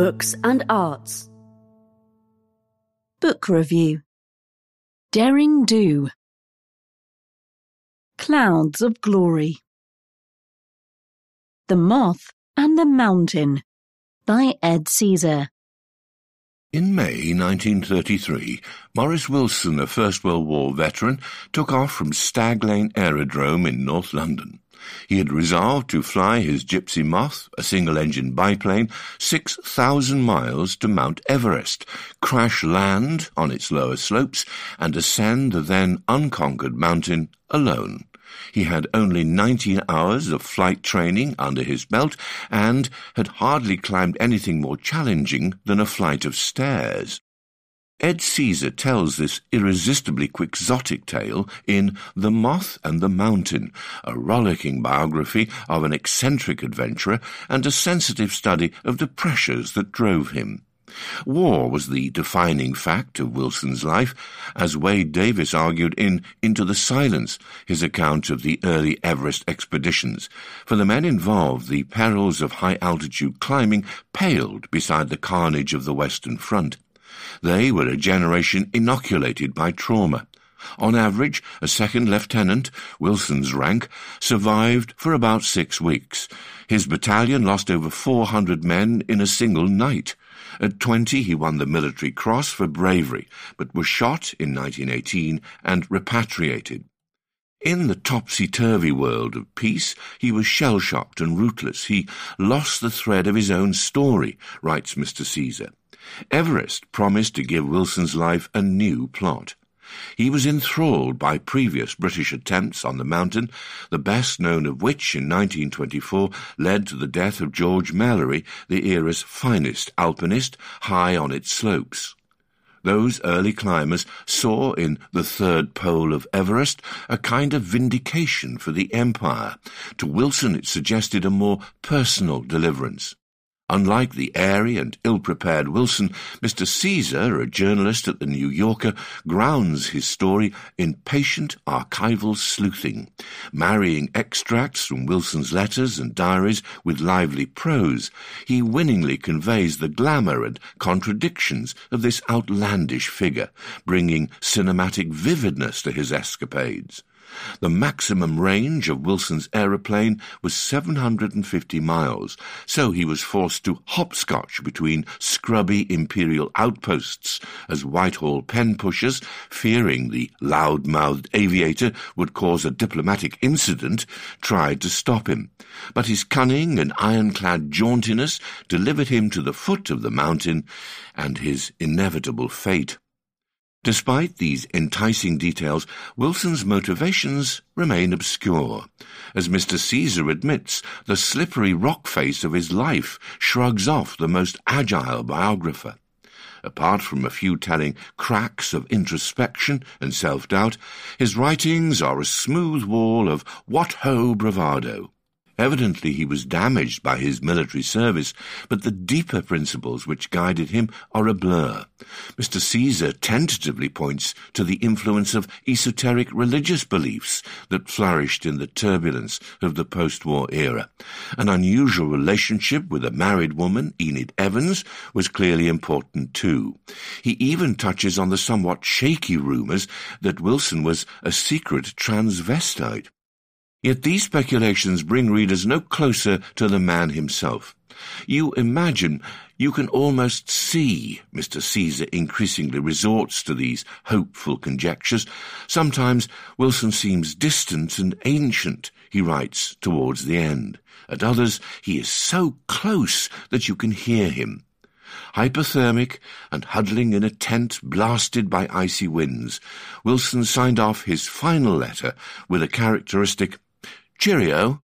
books and arts. Book review Daring Do Clouds of Glory The Moth and the Mountain by Ed Caesar In May 1933, Maurice Wilson, a First World War veteran, took off from Stag Lane Aerodrome in North London. He had resolved to fly his Gypsy Moth, a single-engine biplane, 6,000 miles to Mount Everest, crash land on its lower slopes, and ascend the then unconquered mountain alone. He had only 19 hours of flight training under his belt and had hardly climbed anything more challenging than a flight of stairs. Ed Caesar tells this irresistibly quixotic tale in The Moth and the Mountain, a rollicking biography of an eccentric adventurer and a sensitive study of the pressures that drove him. War was the defining fact of Wilson's life, as Wade Davis argued in Into the Silence, his account of the early Everest expeditions. For the men involved, the perils of high altitude climbing paled beside the carnage of the Western Front. They were a generation inoculated by trauma. On average, a second lieutenant, Wilson's rank, survived for about six weeks. His battalion lost over 400 men in a single night. At 20, he won the Military Cross for bravery, but was shot in 1918 and repatriated. In the topsy-turvy world of peace, he was shell-shocked and rootless. He lost the thread of his own story, writes Mr. Caesar. Everest promised to give Wilson's life a new plot. He was enthralled by previous British attempts on the mountain, the best known of which in 1924 led to the death of George Mallory, the era's finest alpinist, high on its slopes. Those early climbers saw in the third pole of Everest a kind of vindication for the empire. To Wilson it suggested a more personal deliverance. Unlike the airy and ill-prepared Wilson, Mr. Caesar, a journalist at the New Yorker, grounds his story in patient archival sleuthing, marrying extracts from Wilson's letters and diaries with lively prose. He winningly conveys the glamour and contradictions of this outlandish figure, bringing cinematic vividness to his escapades. The maximum range of Wilson's aeroplane was 750 miles, so he was forced to hopscotch between scrubby imperial outposts as Whitehall pen pushers, fearing the loud-mouthed aviator would cause a diplomatic incident, tried to stop him. But his cunning and ironclad jauntiness delivered him to the foot of the mountain and his inevitable fate. Despite these enticing details, Wilson's motivations remain obscure. As Mr. Caesar admits, the slippery rock face of his life shrugs off the most agile biographer. Apart from a few telling cracks of introspection and self-doubt, his writings are a smooth wall of what-ho bravado. Evidently he was damaged by his military service, but the deeper principles which guided him are a blur. Mr. Caesar tentatively points to the influence of esoteric religious beliefs that flourished in the turbulence of the post-war era. An unusual relationship with a married woman, Enid Evans, was clearly important too. He even touches on the somewhat shaky rumours that Wilson was a secret transvestite. Yet these speculations bring readers no closer to the man himself. You imagine, you can almost see Mr. Caesar increasingly resorts to these hopeful conjectures. Sometimes Wilson seems distant and ancient, he writes towards the end. At others, he is so close that you can hear him. Hypothermic and huddling in a tent blasted by icy winds, Wilson signed off his final letter with a characteristic Cheerio.